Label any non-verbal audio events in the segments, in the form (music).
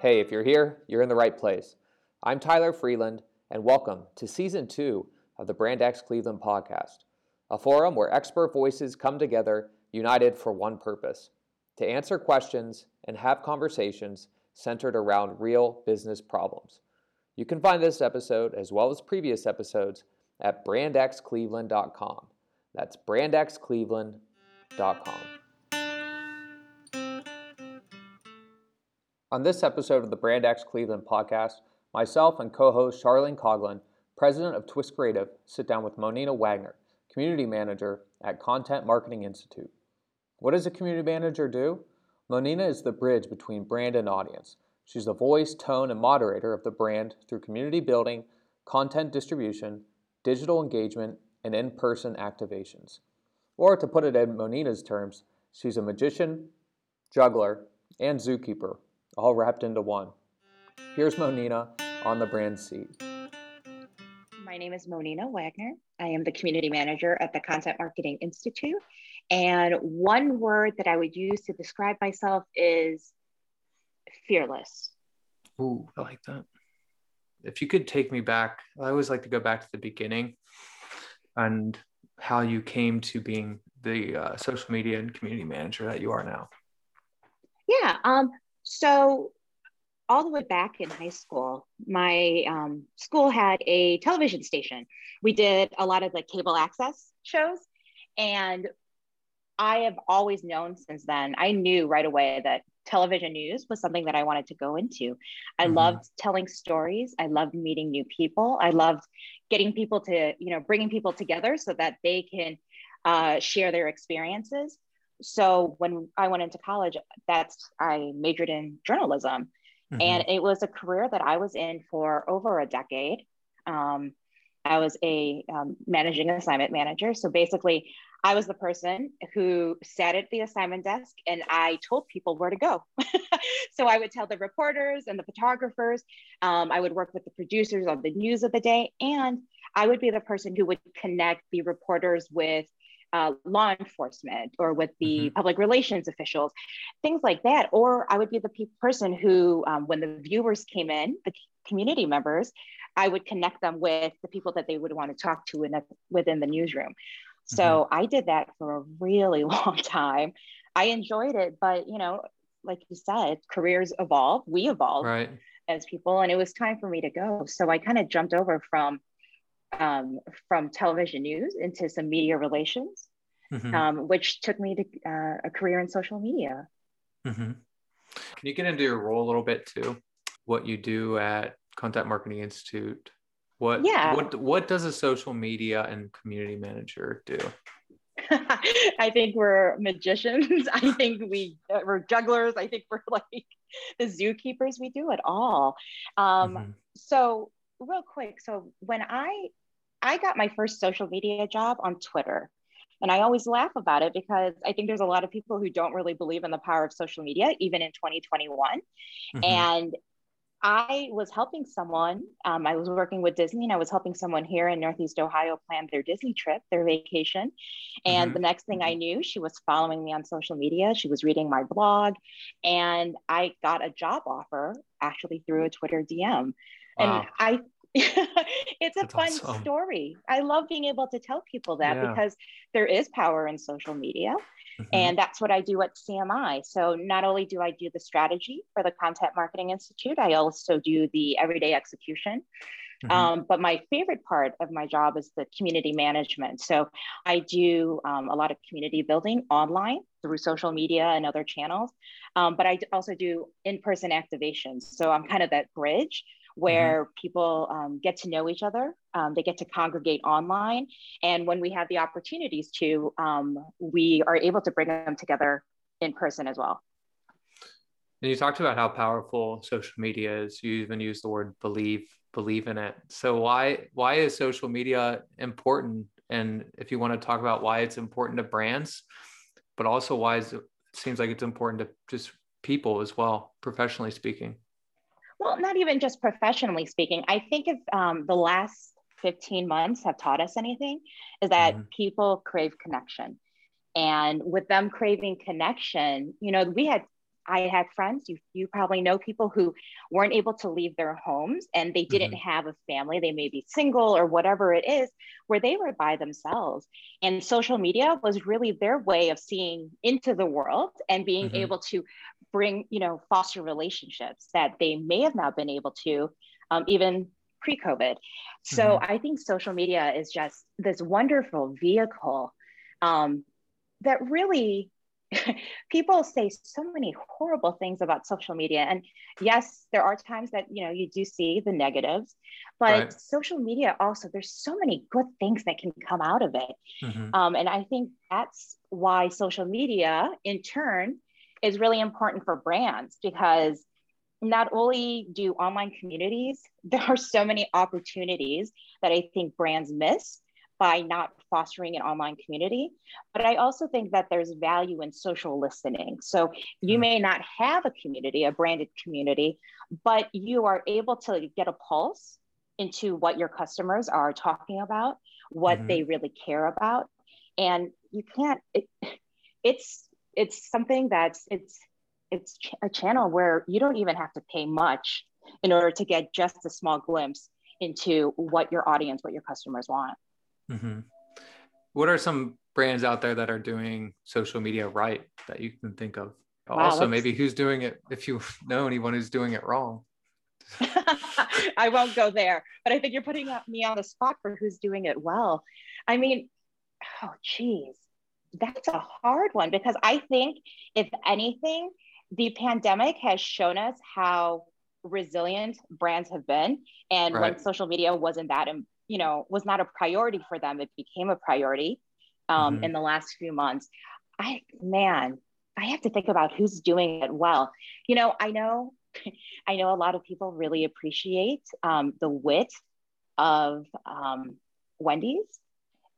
Hey, if you're here, you're in the right place. I'm Tyler Freeland, and welcome to season two of the Brand X Cleveland podcast, a forum where expert voices come together united for one purpose to answer questions and have conversations centered around real business problems. You can find this episode, as well as previous episodes, at brandxcleveland.com. That's brandxcleveland.com. On this episode of the Brand X Cleveland podcast, myself and co host Charlene Coughlin, president of Twist Creative, sit down with Monina Wagner, community manager at Content Marketing Institute. What does a community manager do? Monina is the bridge between brand and audience. She's the voice, tone, and moderator of the brand through community building, content distribution, digital engagement, and in person activations. Or to put it in Monina's terms, she's a magician, juggler, and zookeeper all wrapped into one. Here's Monina on the brand seat. My name is Monina Wagner. I am the community manager at the Content Marketing Institute. And one word that I would use to describe myself is fearless. Ooh, I like that. If you could take me back, I always like to go back to the beginning and how you came to being the uh, social media and community manager that you are now. Yeah. Um, so, all the way back in high school, my um, school had a television station. We did a lot of like cable access shows. And I have always known since then, I knew right away that television news was something that I wanted to go into. I mm-hmm. loved telling stories. I loved meeting new people. I loved getting people to, you know, bringing people together so that they can uh, share their experiences so when I went into college, that's I majored in journalism, mm-hmm. and it was a career that I was in for over a decade. Um, I was a um, managing assignment manager. So basically, I was the person who sat at the assignment desk and I told people where to go. (laughs) so I would tell the reporters and the photographers. Um, I would work with the producers on the news of the day, and I would be the person who would connect the reporters with uh, law enforcement or with the mm-hmm. public relations officials, things like that. Or I would be the pe- person who, um, when the viewers came in, the community members, I would connect them with the people that they would want to talk to in a, within the newsroom. So mm-hmm. I did that for a really (laughs) long time. I enjoyed it, but you know, like you said, careers evolve. We evolve right. as people, and it was time for me to go. So I kind of jumped over from um, from television news into some media relations, mm-hmm. um, which took me to uh, a career in social media. Mm-hmm. Can you get into your role a little bit too? What you do at Content Marketing Institute? What yeah. what what does a social media and community manager do? (laughs) I think we're magicians. (laughs) I think we we're jugglers. I think we're like the zookeepers. We do it all. Um, mm-hmm. So real quick, so when I I got my first social media job on Twitter. And I always laugh about it because I think there's a lot of people who don't really believe in the power of social media, even in 2021. Mm-hmm. And I was helping someone. Um, I was working with Disney and I was helping someone here in Northeast Ohio plan their Disney trip, their vacation. And mm-hmm. the next thing I mm-hmm. knew, she was following me on social media. She was reading my blog. And I got a job offer actually through a Twitter DM. Wow. And I (laughs) it's a That's fun awesome. story. I love being able to tell people that yeah. because there is power in social media. Mm-hmm. And that's what I do at CMI. So not only do I do the strategy for the Content Marketing Institute, I also do the everyday execution. Mm-hmm. Um, but my favorite part of my job is the community management. So I do um, a lot of community building online through social media and other channels. Um, but I also do in person activations. So I'm kind of that bridge. Where mm-hmm. people um, get to know each other. Um, they get to congregate online. And when we have the opportunities to, um, we are able to bring them together in person as well. And you talked about how powerful social media is. You even used the word believe, believe in it. So why why is social media important? And if you want to talk about why it's important to brands, but also why it seems like it's important to just people as well, professionally speaking well, not even just professionally speaking. I think if um, the last 15 months have taught us anything, is that mm-hmm. people crave connection. And with them craving connection, you know, we had I had friends, you, you probably know people who weren't able to leave their homes and they didn't mm-hmm. have a family. They may be single or whatever it is, where they were by themselves. And social media was really their way of seeing into the world and being mm-hmm. able to bring, you know, foster relationships that they may have not been able to um, even pre-COVID. So mm-hmm. I think social media is just this wonderful vehicle um, that really (laughs) people say so many horrible things about social media and yes there are times that you know you do see the negatives but right. social media also there's so many good things that can come out of it mm-hmm. um, and i think that's why social media in turn is really important for brands because not only do online communities (laughs) there are so many opportunities that i think brands miss by not fostering an online community. But I also think that there's value in social listening. So you hmm. may not have a community, a branded community, but you are able to get a pulse into what your customers are talking about, what mm-hmm. they really care about. And you can't, it, it's, it's something that's, it's, it's a channel where you don't even have to pay much in order to get just a small glimpse into what your audience, what your customers want. Mm-hmm. What are some brands out there that are doing social media right that you can think of? Wow, also, maybe who's doing it if you (laughs) know anyone who's doing it wrong. (laughs) I won't go there, but I think you're putting me on the spot for who's doing it well. I mean, oh, geez, that's a hard one because I think, if anything, the pandemic has shown us how resilient brands have been. And right. when social media wasn't that you know was not a priority for them it became a priority um, mm-hmm. in the last few months i man i have to think about who's doing it well you know i know (laughs) i know a lot of people really appreciate um, the wit of um, wendy's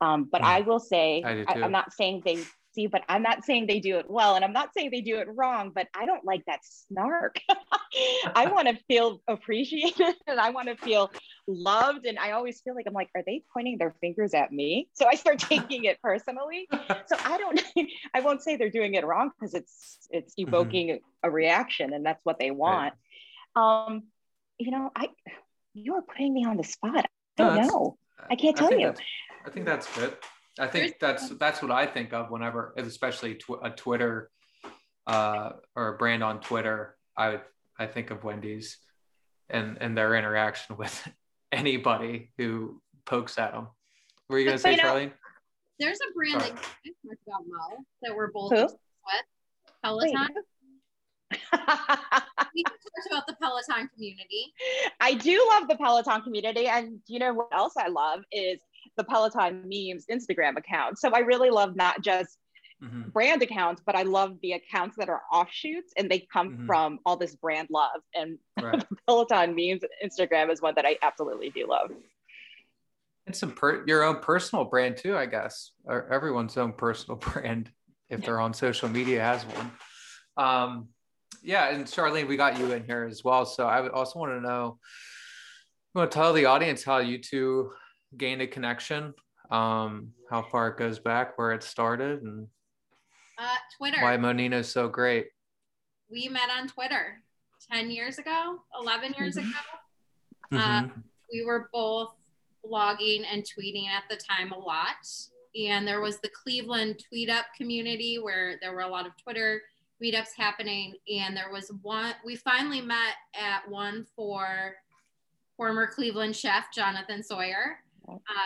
um, but mm. i will say I I, i'm not saying they see, but I'm not saying they do it well. And I'm not saying they do it wrong, but I don't like that snark. (laughs) I want to feel appreciated (laughs) and I want to feel loved. And I always feel like I'm like, are they pointing their fingers at me? So I start (laughs) taking it personally. So I don't, I won't say they're doing it wrong because it's, it's mm-hmm. evoking mm-hmm. a reaction and that's what they want. Right. Um, you know, I, you're putting me on the spot. I don't no, know. I can't tell I you. I think that's good. I think that's that's what I think of whenever, especially tw- a Twitter uh, or a brand on Twitter. I I think of Wendy's and and their interaction with (laughs) anybody who pokes at them. Were you gonna say, Charlene? There's a brand Sorry. that you talked about Mo that we're both with Peloton. we talked about the Peloton community. (laughs) I do love the Peloton community, and you know what else I love is the Peloton memes Instagram account. So I really love not just mm-hmm. brand accounts, but I love the accounts that are offshoots and they come mm-hmm. from all this brand love. And (laughs) right. Peloton memes Instagram is one that I absolutely do love. And some per- your own personal brand too, I guess, or everyone's own personal (laughs) brand if they're on social media has one. Um, yeah, and Charlene, we got you in here as well. So I would also want to know, you want to tell the audience how you two gained a connection, um, how far it goes back, where it started, and uh, Twitter. Why Monina is so great. We met on Twitter 10 years ago, 11 years mm-hmm. ago. Uh, mm-hmm. we were both blogging and tweeting at the time a lot. And there was the Cleveland tweet up community where there were a lot of Twitter meetups happening. And there was one, we finally met at one for former Cleveland chef Jonathon Sawyer.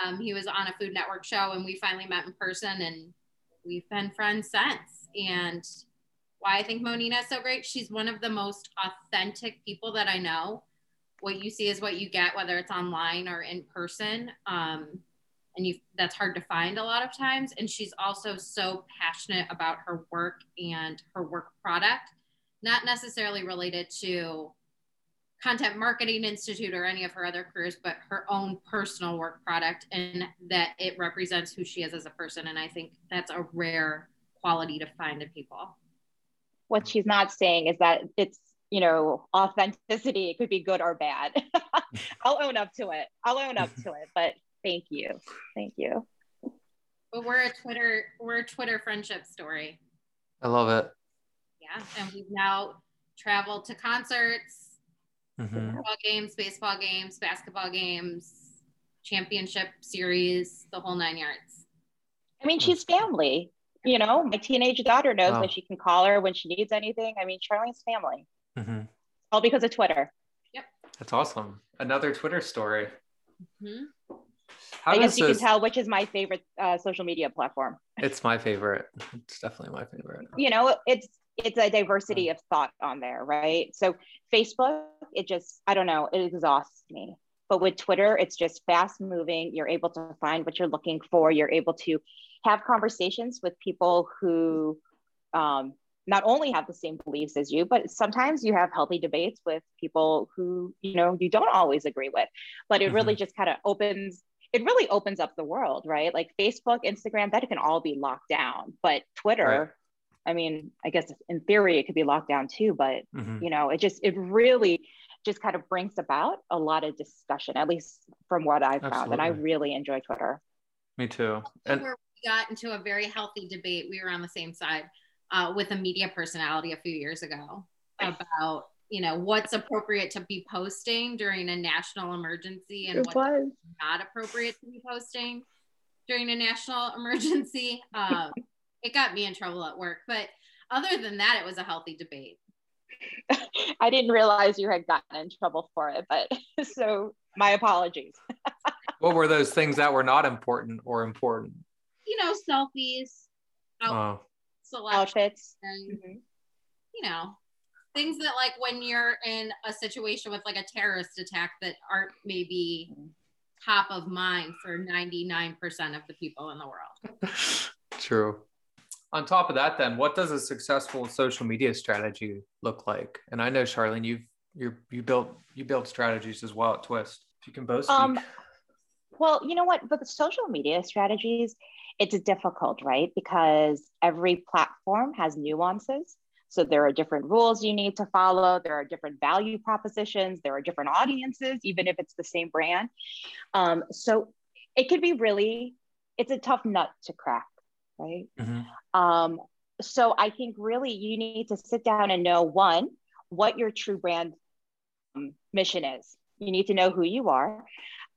Um, he was on a Food Network show, and we finally met in person, and we've been friends since. And why I think Monina is so great, she's one of the most authentic people that I know. What you see is what you get, whether it's online or in person. Um, and you that's hard to find a lot of times. And she's also so passionate about her work and her work product, not necessarily related to content marketing institute or any of her other careers but her own personal work product and that it represents who she is as a person. And i think that's a rare quality to find in people. What she's not saying is that it's you know authenticity it could be good or bad. (laughs) I'll own up to it. I'll own up to it but thank you. Thank you. But we're a twitter we're a twitter friendship story. I love it. Yeah and we've now traveled to concerts, Mhm. football games, baseball games, basketball games, championship series, the whole nine yards. I mean, she's family. You know, my teenage daughter knows Wow. that she can call her when she needs anything. I mean, Charlene's family, Mhm. all because of Twitter. Yep. That's awesome. Another Twitter story. Mhm. How I guess you this- can tell which is my favorite uh, social media platform. It's my favorite. It's definitely my favorite. You know, it's it's a diversity of thought on there, right? So Facebook, it just I don't know, it exhausts me. But with Twitter, it's just fast moving. You're able to find what you're looking for. You're able to have conversations with people who um, not only have the same beliefs as you, but sometimes you have healthy debates with people who you know you don't always agree with. But it really just kind of opens. It really opens up the world, right? Like Facebook, Instagram, that can all be locked down. But Twitter. I mean, I guess in theory it could be locked down too. But Mhm. you know, it just it really just kind of brings about a lot of discussion, at least from what I've found. And I really enjoy Twitter. Me too. And where we got into a very healthy debate. We were on the same side uh, with a media personality a few years ago about you know what's appropriate to be posting during a national emergency and what's was. not appropriate to be posting during a national (laughs) emergency. Um, it got me in trouble at work, but other than that, it was a healthy debate. (laughs) I didn't realize you had gotten in trouble for it, but (laughs) so my apologies. (laughs) what were those things that were not important or important? You know, selfies, out Oh, Outfits. and mm-hmm. you know things that like when you're in a situation with like a terrorist attack that aren't maybe mm-hmm. top of mind for 99% of the people in the world true. On top of that, then, what does a successful social media strategy look like? And I know, Charlene, you've you you built you built strategies as well at Twist. If you can both speak. Um, Well, you know what? But the social media strategies, it's difficult, right? Because every platform has nuances. So there are different rules you need to follow. There are different value propositions. There are different audiences, even if it's the same brand. Um, so it could be really, it's a tough nut to crack, right? Mhm. Um, so I think really you need to sit down and know one, what your true brand um, mission is. You need to know who you are.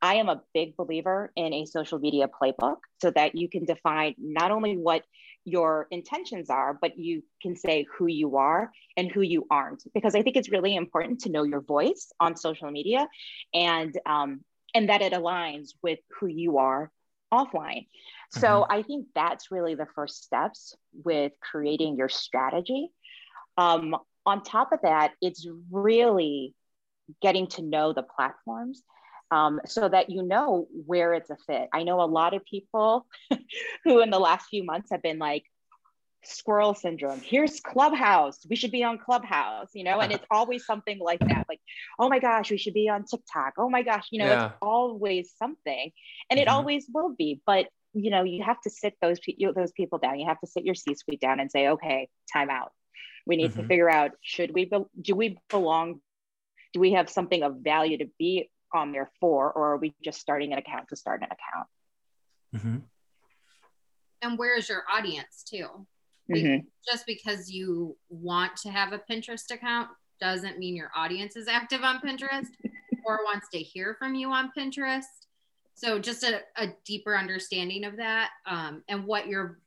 I am a big believer in a social media playbook so that you can define not only what your intentions are, but you can say who you are and who you aren't. Because I think it's really important to know your voice on social media and um, and that it aligns with who you are offline. So I think that's really the first steps with creating your strategy. Um, on top of that, it's really getting to know the platforms um, so that you know where it's a fit. I know a lot of people (laughs) who, in the last few months, have been like, squirrel syndrome. Here's Clubhouse. We should be on Clubhouse, you know, and it's (laughs) always something like that. Like, oh my gosh, we should be on TikTok. Oh my gosh, you know, Yeah. it's always something, and it Mhm. always will be. But you know, you have to sit those pe- you- those people down. You have to sit your C-suite down and say, okay, time out. We need to Mhm. figure out should we be- do we belong? Do we have something of value to be on there for, or are we just starting an account to start an account? Mhm. and where is your audience too Mhm. just because you want to have a pinterest account doesn't mean your audience is active on pinterest (laughs) or wants to hear from you on pinterest so just a, a deeper understanding of that um, and what your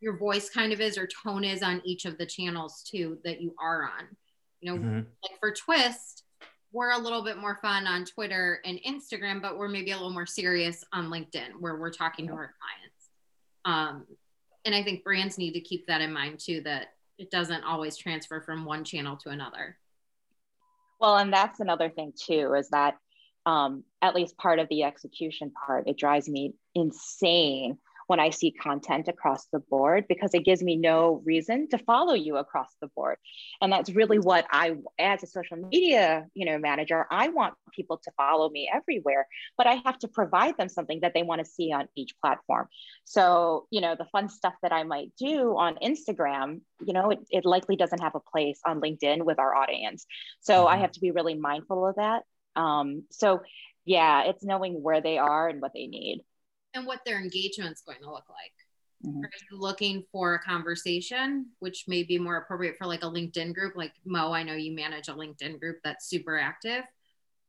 your voice kind of is or tone is on each of the channels too that you are on you know Mhm. like for twist we're a little bit more fun on twitter and instagram but we're maybe a little more serious on linkedin where we're talking to our clients um, and i think brands need to keep that in mind too that it doesn't always transfer from one channel to another. Well, and that's another thing too, is that um, at least part of the execution part, it drives me insane when I see content across the board because it gives me no reason to follow you across the board. And that's really what I, as a social media, you know, manager, I want people to follow me everywhere, but I have to provide them something that they want to see on each platform. So, you know, the fun stuff that I might do on Instagram, you know, it, it likely doesn't have a place on LinkedIn with our audience. So I Mhm. have to be really mindful of that. Um, so yeah, it's knowing where they are and what they need. And what their engagement's going to look like Mm-hmm. Are you looking for a conversation, which may be more appropriate for like a LinkedIn group? Like Mo, I know you manage a LinkedIn group that's super active.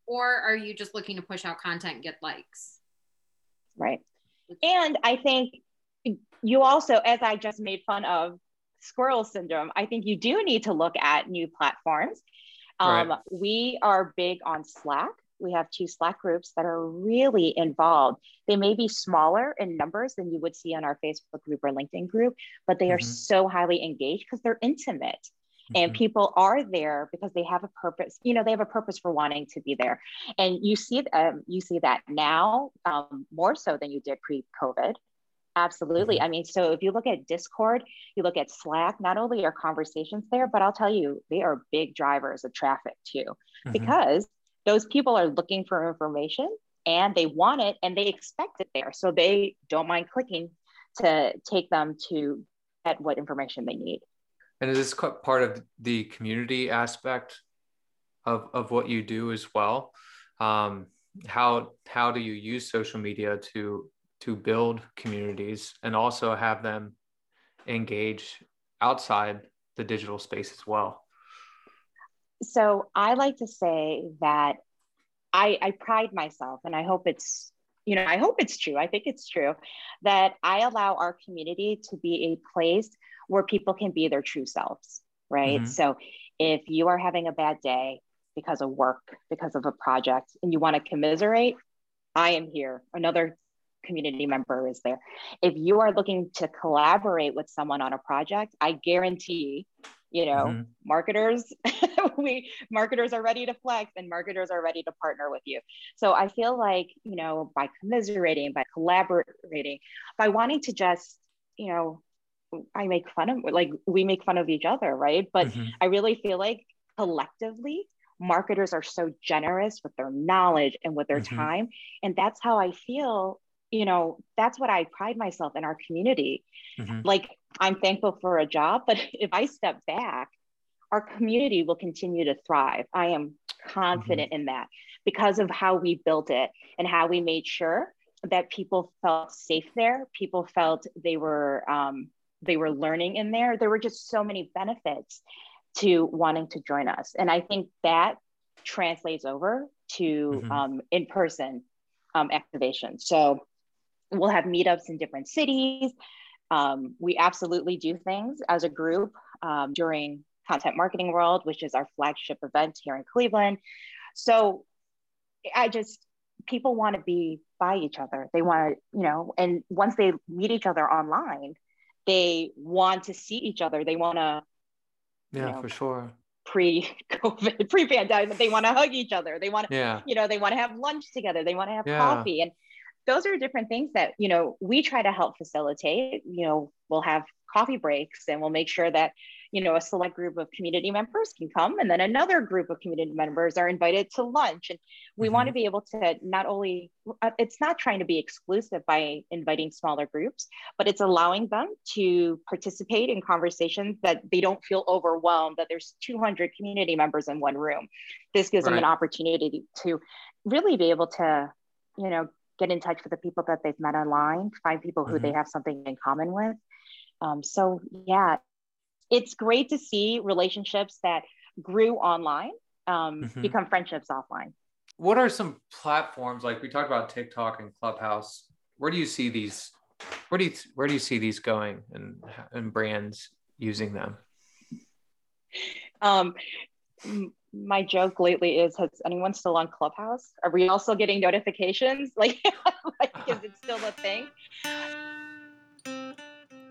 Or are you just looking to push out content and get likes? Right. And I think you also, as I just made fun of squirrel syndrome, I think you do need to look at new platforms. Um, right. We are big on Slack we have two Slack groups that are really involved. They may be smaller in numbers than you would see on our Facebook group or LinkedIn group, but they are mm-hmm. so highly engaged because they're intimate. Mm-hmm. And people are there because they have a purpose. You know, they have a purpose for wanting to be there, and you see, um, you see that now um, more so than you did pre-COVID. Absolutely. Mm-hmm. I mean, so if you look at Discord, you look at Slack, not only are conversations there, but I'll tell you, they are big drivers of traffic too, mm-hmm. because those people are looking for information and they want it and they expect it there. So they don't mind clicking to take them to get what information they need. And is this part of the community aspect of, of what you do as well? Um, how how do you use social media to to build communities and also have them engage outside the digital space as well? So I like to say that I, I pride myself, and I hope it's you know I hope it's true. I think it's true that I allow our community to be a place where people can be their true selves, right? Mm-hmm. So if you are having a bad day because of work, because of a project, and you want to commiserate, I am here. Another community member is there. If you are looking to collaborate with someone on a project, I guarantee you know mm-hmm. marketers (laughs) we marketers are ready to flex and marketers are ready to partner with you so i feel like you know by commiserating by collaborating by wanting to just you know i make fun of like we make fun of each other right but mm-hmm. i really feel like collectively marketers are so generous with their knowledge and with their mm-hmm. time and that's how i feel you know that's what i pride myself in our community mm-hmm. like i'm thankful for a job but (laughs) if i step back our community will continue to thrive i am confident mm-hmm. in that because of how we built it and how we made sure that people felt safe there people felt they were um, they were learning in there there were just so many benefits to wanting to join us and i think that translates over to mm-hmm. um, in person um, activation so we'll have meetups in different cities. Um, we absolutely do things as a group um, during Content Marketing World, which is our flagship event here in Cleveland. So I just, people want to be by each other. They want to, you know, and once they meet each other online, they want to see each other. They want to, yeah, you know, for sure. Pre-COVID, (laughs) pre-pandemic, they want to hug each other. They want to, yeah. you know, they want to have lunch together. They want to have yeah. coffee, and those are different things that you know we try to help facilitate you know we'll have coffee breaks and we'll make sure that you know a select group of community members can come and then another group of community members are invited to lunch and we mm-hmm. want to be able to not only uh, it's not trying to be exclusive by inviting smaller groups but it's allowing them to participate in conversations that they don't feel overwhelmed that there's 200 community members in one room this gives right. them an opportunity to really be able to you know get in touch with the people that they've met online, find people who mm-hmm. they have something in common with. Um, so, yeah, it's great to see relationships that grew online um, mm-hmm. become friendships offline. What are some platforms like we talked about TikTok and Clubhouse? Where do you see these? Where do you where do you see these going and and brands using them? Um, my joke lately is has anyone still on clubhouse? Are we also getting notifications? (laughs) Like, like is it still a thing?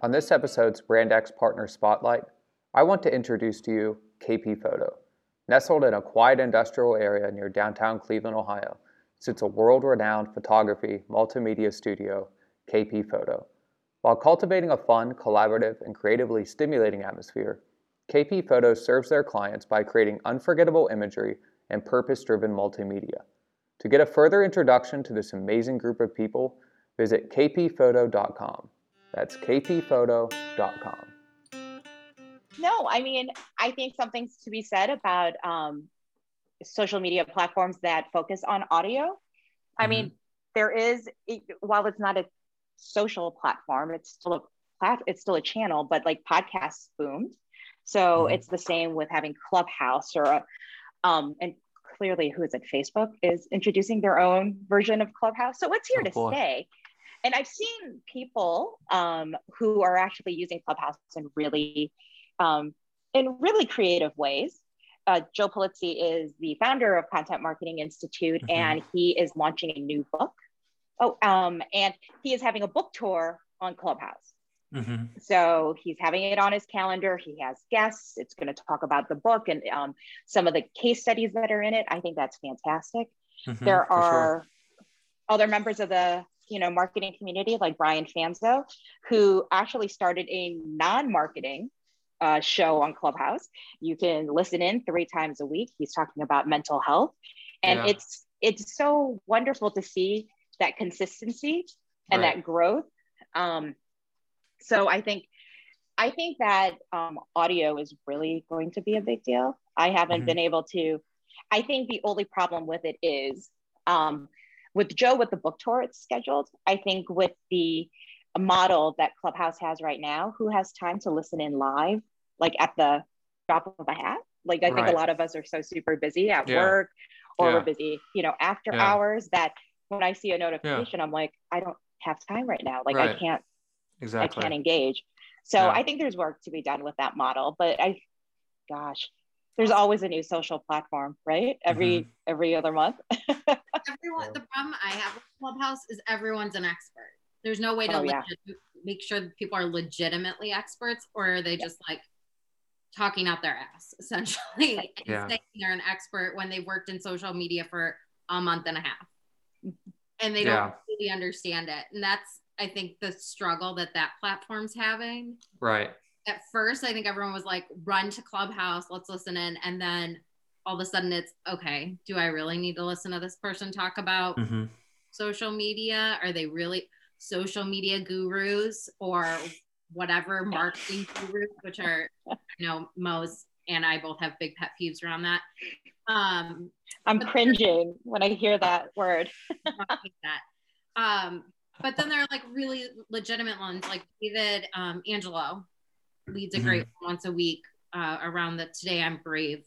On this episode's brandx partner spotlight i want to introduce to you kp photo nestled in a quiet industrial area near downtown cleveland ohio sits a world-renowned photography multimedia studio kp photo. While cultivating a fun collaborative and creatively stimulating atmosphere KP Photos serves their clients by creating unforgettable imagery and purpose driven multimedia. To get a further introduction to this amazing group of people, visit kpphoto.com. That's kpphoto.com. No, I mean, I think something's to be said about um, social media platforms that focus on audio. I mm-hmm. mean, there is, while it's not a social platform, it's still a plat it's still a channel, but like podcasts boomed. So mm-hmm. it's the same with having Clubhouse or um and clearly who is it Facebook is introducing their own version of Clubhouse. So it's here oh, to boy. stay. And I've seen people um, who are actually using Clubhouse in really um, in really creative ways. Uh, Joe Pulizzi is the founder of Content Marketing Institute, mm-hmm. and he is launching a new book. Oh, um, and he is having a book tour on Clubhouse. Mm-hmm. So he's having it on his calendar. He has guests. It's going to talk about the book and um, some of the case studies that are in it. I think that's fantastic. Mm-hmm, there are sure. other members of the you know marketing community like Brian Fanzo, who actually started a non-marketing uh, show on Clubhouse. You can listen in three times a week. He's talking about mental health, and yeah. it's it's so wonderful to see that consistency and right. that growth. Um, so I think I think that um, audio is really going to be a big deal. I haven't mm-hmm. been able to. I think the only problem with it is um, with Joe with the book tour it's scheduled. I think with the model that Clubhouse has right now, who has time to listen in live, like at the drop of a hat? Like I right. think a lot of us are so super busy at yeah. work or yeah. we're busy, you know, after yeah. hours that when I see a notification, I'm like, I don't have time right now. Like right. I can't exactly I can't engage. So yeah. I think there's work to be done with that model. But I gosh, there's always a new social platform, right? Every mm-hmm. every other month. (laughs) Everyone the problem I have with Clubhouse is everyone's an expert. There's no way to oh, legit, make sure that people are legitimately experts or are they yeah. just like talking out their ass (laughs) essentially yeah. and saying they're an expert when they've worked in social media for a month and a half mm-hmm. and they don't really understand it and that's I think the struggle that that platform's having. Right. At first, I think everyone was like, run to Clubhouse, let's listen in. And then all of a sudden it's, okay, do I really need to listen to this person talk about mm-hmm. social media? Are they really social media gurus or whatever marketing gurus, which are, you know, most and I both have big pet peeves around that. Um, I'm cringing when I hear that word. that. Um, but then there are like really legitimate ones like david um, angelo leads a great mm-hmm. once a week uh, around the today i'm brave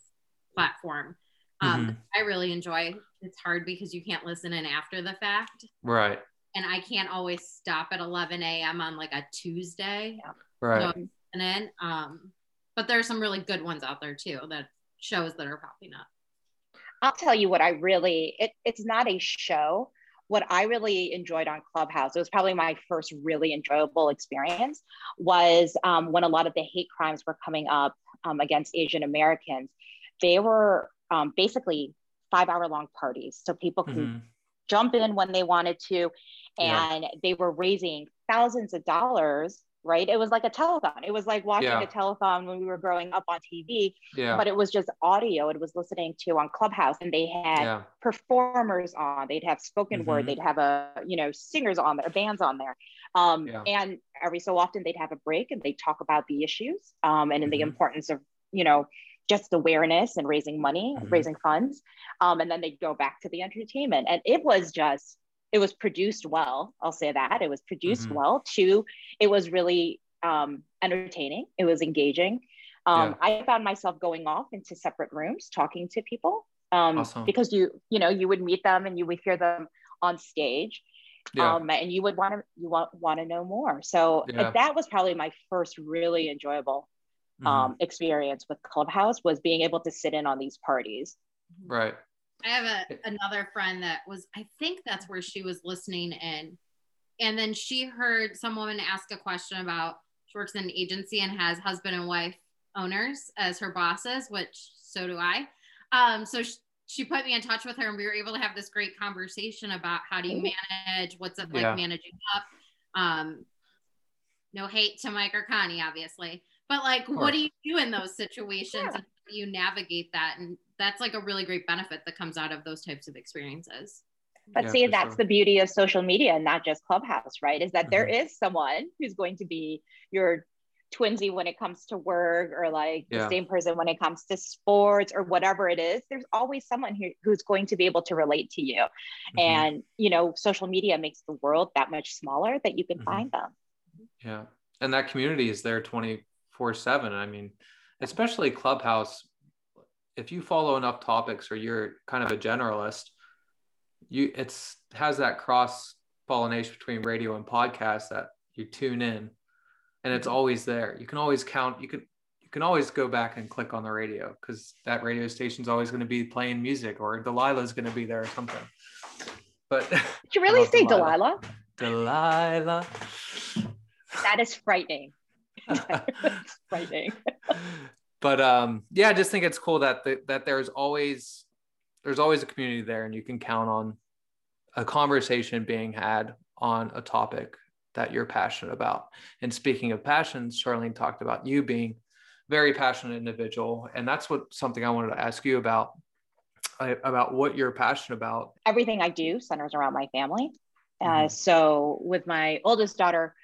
platform. Um, mm-hmm. i really enjoy it's hard because you can't listen in after the fact. Right. And i can't always stop at 11 a.m on like a tuesday. Right. So, and then um but there are some really good ones out there too that shows that are popping up. I'll tell you what i really it, it's not a show what I really enjoyed on Clubhouse, it was probably my first really enjoyable experience, was um, when a lot of the hate crimes were coming up um, against Asian Americans. They were um, basically five hour long parties. So people could mm-hmm. jump in when they wanted to, and yeah. they were raising thousands of dollars right? It was like a telethon. It was like watching yeah. a telethon when we were growing up on TV, yeah. but it was just audio. It was listening to on Clubhouse, and they had yeah. performers on. They'd have spoken mm-hmm. word. They'd have a you know singers on there, bands on there, um, and every so often they'd have a break and they'd talk about the issues um, and mm-hmm. the importance of you know just awareness and raising money, mm-hmm. raising funds, um, and then they'd go back to the entertainment, and it was just it was produced well i'll say that it was produced mm-hmm. well too it was really um, entertaining it was engaging um, yeah. i found myself going off into separate rooms talking to people um, awesome. because you you know you would meet them and you would hear them on stage yeah. um, and you would want to you want want to know more so yeah. that was probably my first really enjoyable mm-hmm. um, experience with clubhouse was being able to sit in on these parties right I have a, another friend that was, I think that's where she was listening in. And then she heard some woman ask a question about she works in an agency and has husband and wife owners as her bosses, which so do I. Um, so she, she put me in touch with her and we were able to have this great conversation about how do you manage, what's it like yeah. managing up. Um, no hate to Mike or Connie, obviously, but like, what do you do in those situations? Yeah. And you navigate that and that's like a really great benefit that comes out of those types of experiences but yeah, see that's sure. the beauty of social media and not just clubhouse right is that mm-hmm. there is someone who's going to be your twinsy when it comes to work or like yeah. the same person when it comes to sports or whatever it is there's always someone who, who's going to be able to relate to you mm-hmm. and you know social media makes the world that much smaller that you can mm-hmm. find them yeah and that community is there 24 7 i mean especially clubhouse if you follow enough topics or you're kind of a generalist you it's has that cross pollination between radio and podcast that you tune in and it's mm-hmm. always there. You can always count you can you can always go back and click on the radio because that radio station's always going to be playing music or delilah's going to be there or something. But (laughs) did you really say delilah. Delilah, delilah. that is frightening. (laughs) (laughs) That's frightening but um yeah i just think it's cool that the, that there's always there's always a community there and you can count on a conversation being had on a topic that you're passionate about. And speaking of passions, Charlene talked about you being very passionate individual. And that's what something I wanted to ask you about about what you're passionate about. Everything I do centers around my family. Uh, mm-hmm. Uh, so with my oldest daughter,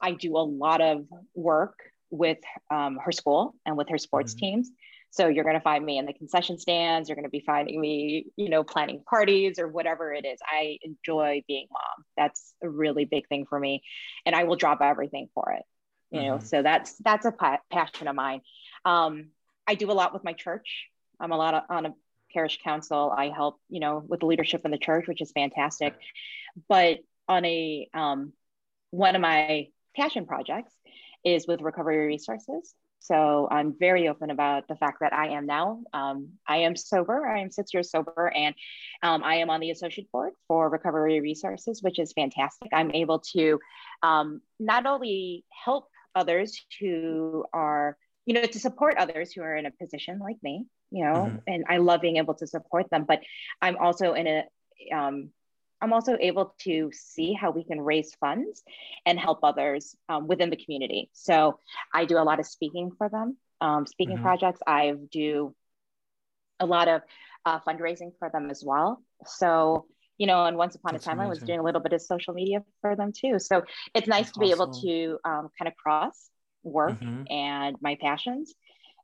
I do a lot of work with um, her school and with her sports mm-hmm. teams. So you're going to find me in the concession stands. You're going to be finding me, you know, planning parties or whatever it is. I enjoy being mom. That's a really big thing for me, and I will drop everything for it. You mm-hmm. know, so that's that's a pa- passion of mine. Um, I do a lot with my church. I'm a lot of, on a parish council. I help, you know, with the leadership in the church, which is fantastic. But on a um, one of my passion projects is with recovery resources. So I'm very open about the fact that I am now, um, I am sober, I am six years sober, and um, I am on the associate board for Recovery Resources, which is fantastic. I'm able to um, not only help others who are, you know, to support others who are in a position like me, you know, mm-hmm. and I love being able to support them, but I'm also in a, um, I'm also able to see how we can raise funds and help others um, within the community. So I do a lot of speaking for them, um, speaking mm-hmm. projects. I do a lot of uh, fundraising for them as well. So, you know, and once upon That's a time, amazing. I was doing a little bit of social media for them too. So it's nice That's to be awesome. able to um, kind of cross work mm-hmm. and my passions.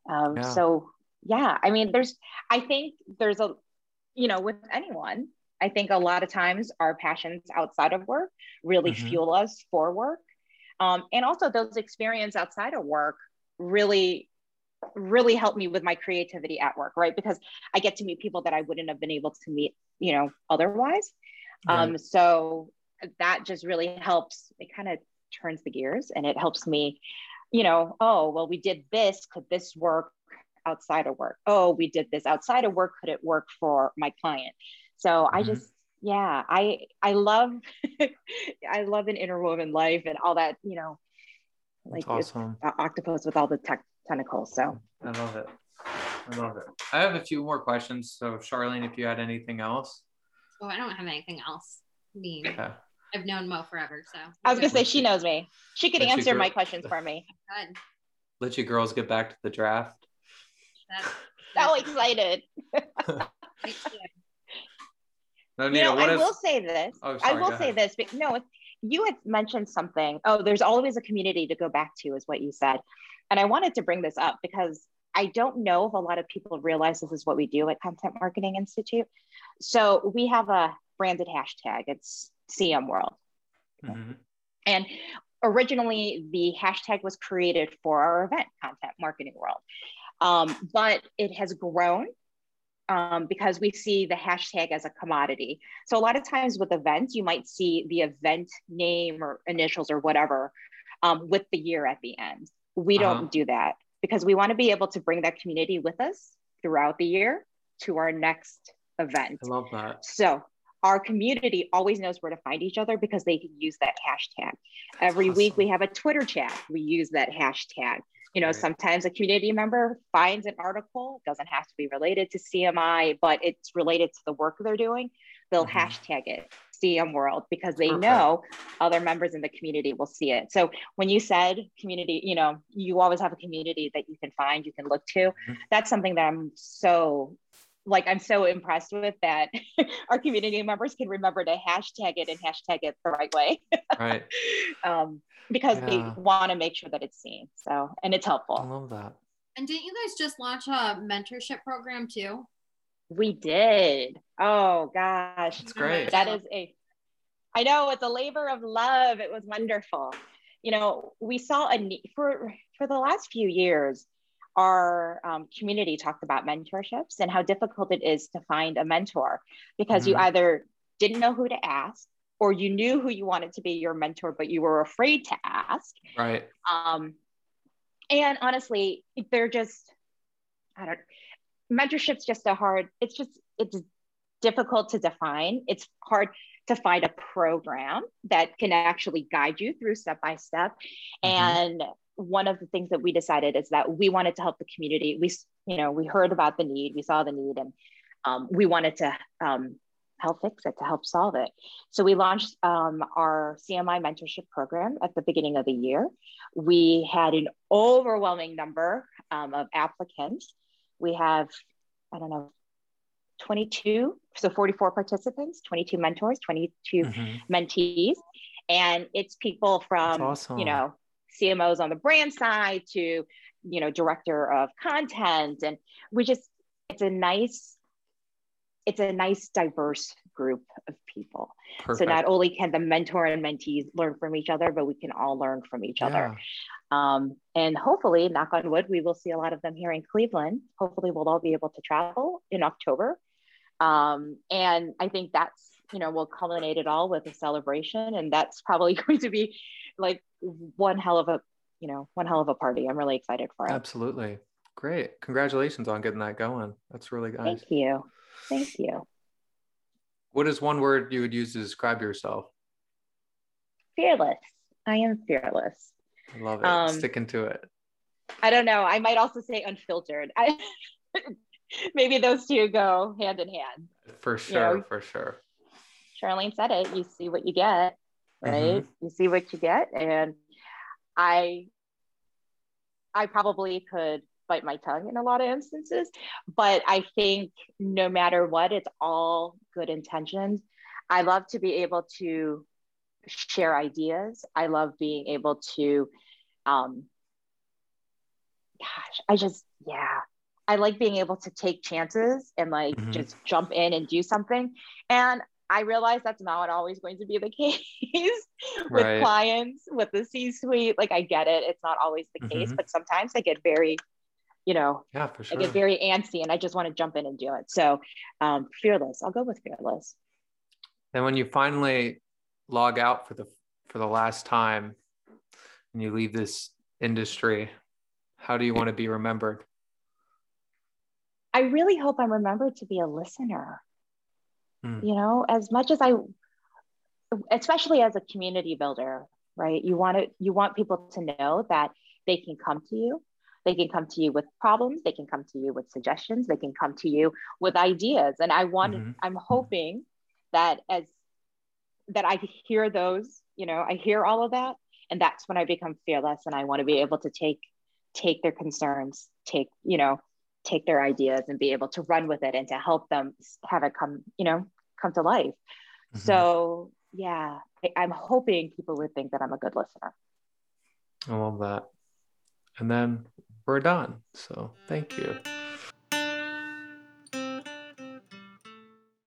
Um, yeah. So, yeah, I mean, there's, I think there's a, you know, with anyone, I think a lot of times our passions outside of work really mm-hmm. fuel us for work. Um, and also those experiences outside of work really really help me with my creativity at work right? Because i get to meet people that i wouldn't have been able to meet you know otherwise. Right. um, so that just really helps. It kind of turns the gears and it helps me you know oh well we did this. Could this work outside of work? Oh we did this outside of work. Could it work for my client so mm-hmm. I just, yeah, I I love (laughs) I love an interwoven life and all that, you know, like That's awesome. octopus with all the tech tentacles. So I love it. I love it. I have a few more questions. So Charlene, if you had anything else. Oh, I don't have anything else. I mean, okay. I've known Mo forever, so I was gonna say she knows me. She could answer my questions for me. (laughs) Good. Let you girls get back to the draft. That's, that's so excited. (laughs) No, you know, I will say this. Oh, sorry, I will say this, but no, you had mentioned something. Oh, there's always a community to go back to, is what you said. And I wanted to bring this up because I don't know if a lot of people realize this is what we do at Content Marketing Institute. So we have a branded hashtag, it's CM World. Mm-hmm. And originally, the hashtag was created for our event, Content Marketing World. Um, but it has grown um, because we see the hashtag as a commodity. So a lot of times with events, you might see the event name or initials or whatever um, with the year at the end. We uh-huh. don't do that because we want to be able to bring that community with us throughout the year to our next event. I love that. So our community always knows where to find each other because they can use that hashtag. Every awesome. week we have a Twitter chat. We use that hashtag. You know, sometimes a community member finds an article, doesn't have to be related to CMI, but it's related to the work they're doing. They'll mm-hmm. hashtag it CM World because they Perfect. know other members in the community will see it. So when you said community, you know, you always have a community that you can find, you can look to. Mm-hmm. That's something that I'm so like I'm so impressed with that (laughs) our community members can remember to hashtag it and hashtag it the right way. right. (laughs) Um, because yeah. they want to make sure that it's seen. So, and it's helpful. I love that. And didn't you guys just launch a mentorship program too? We did. Oh gosh. It's great. That is a I know it's a labor of love. It was wonderful. you know, we saw a need for for the last few years. Our um, community talked about mentorships and how difficult it is to find a mentor because mm-hmm. you either didn't know who to ask or you knew who you wanted to be your mentor, but you were afraid to ask. Right. Um, and honestly, they're just, I don't, mentorship's just a hard, it's just, it's difficult to define. It's hard to find a program that can actually guide you through step by step. And one of the things that we decided is that we wanted to help the community. We, you know, we heard about the need, we saw the need, and um, we wanted to um, help fix it, to help solve it. So we launched um, our CMI mentorship program at the beginning of the year. We had an overwhelming number um, of applicants. We have, I don't know, 22, so 44 participants, 22 mentors, 22 mm-hmm. mentees. And it's people from, awesome. you know, CMOs on the brand side to, you know, director of content. And we just, it's a nice, it's a nice diverse group of people. Perfect. So not only can the mentor and mentees learn from each other, but we can all learn from each yeah. other. Um, and hopefully, knock on wood, we will see a lot of them here in Cleveland. Hopefully, we'll all be able to travel in October um, and I think that's, you know, we'll culminate it all with a celebration. And that's probably (laughs) going to be like one hell of a, you know, one hell of a party. I'm really excited for it. Absolutely. Great. Congratulations on getting that going. That's really nice. Thank you. Thank you. What is one word you would use to describe yourself? Fearless. I am fearless. I love it. Um, Sticking to it. I don't know. I might also say unfiltered. I (laughs) (laughs) maybe those two go hand in hand. For sure, you know, for sure. Charlene said it. You see what you get, right? Mm-hmm. You see what you get, and I, I probably could bite my tongue in a lot of instances, but I think no matter what, it's all good intentions. I love to be able to share ideas. I love being able to, um, gosh, I just yeah, I like being able to take chances and like mm-hmm. just jump in and do something. And I realize that's not always going to be the (laughs) case with right. clients, with the C suite. Like, I get it. It's not always the mm-hmm. case, but sometimes I get very, you know, yeah, for sure. I get very antsy and I just want to jump in and do it. So, um, fearless. I'll go with fearless. And when you finally log out for the for the last time and you leave this industry, how do you want to be remembered? I really hope I'm remembered to be a listener. Mm. You know, as much as I, especially as a community builder, right? You want to you want people to know that they can come to you. They can come to you with problems. They can come to you with suggestions. They can come to you with ideas. And I want, mm-hmm. I'm hoping that as that I hear those, you know, I hear all of that, and that's when I become fearless, and I want to be able to take take their concerns, take you know, take their ideas and be able to run with it and to help them have it come, you know, come to life. Mm-hmm. So yeah, I, am hoping people would think that I'm a good listener. I love that. And then we're done. So thank you.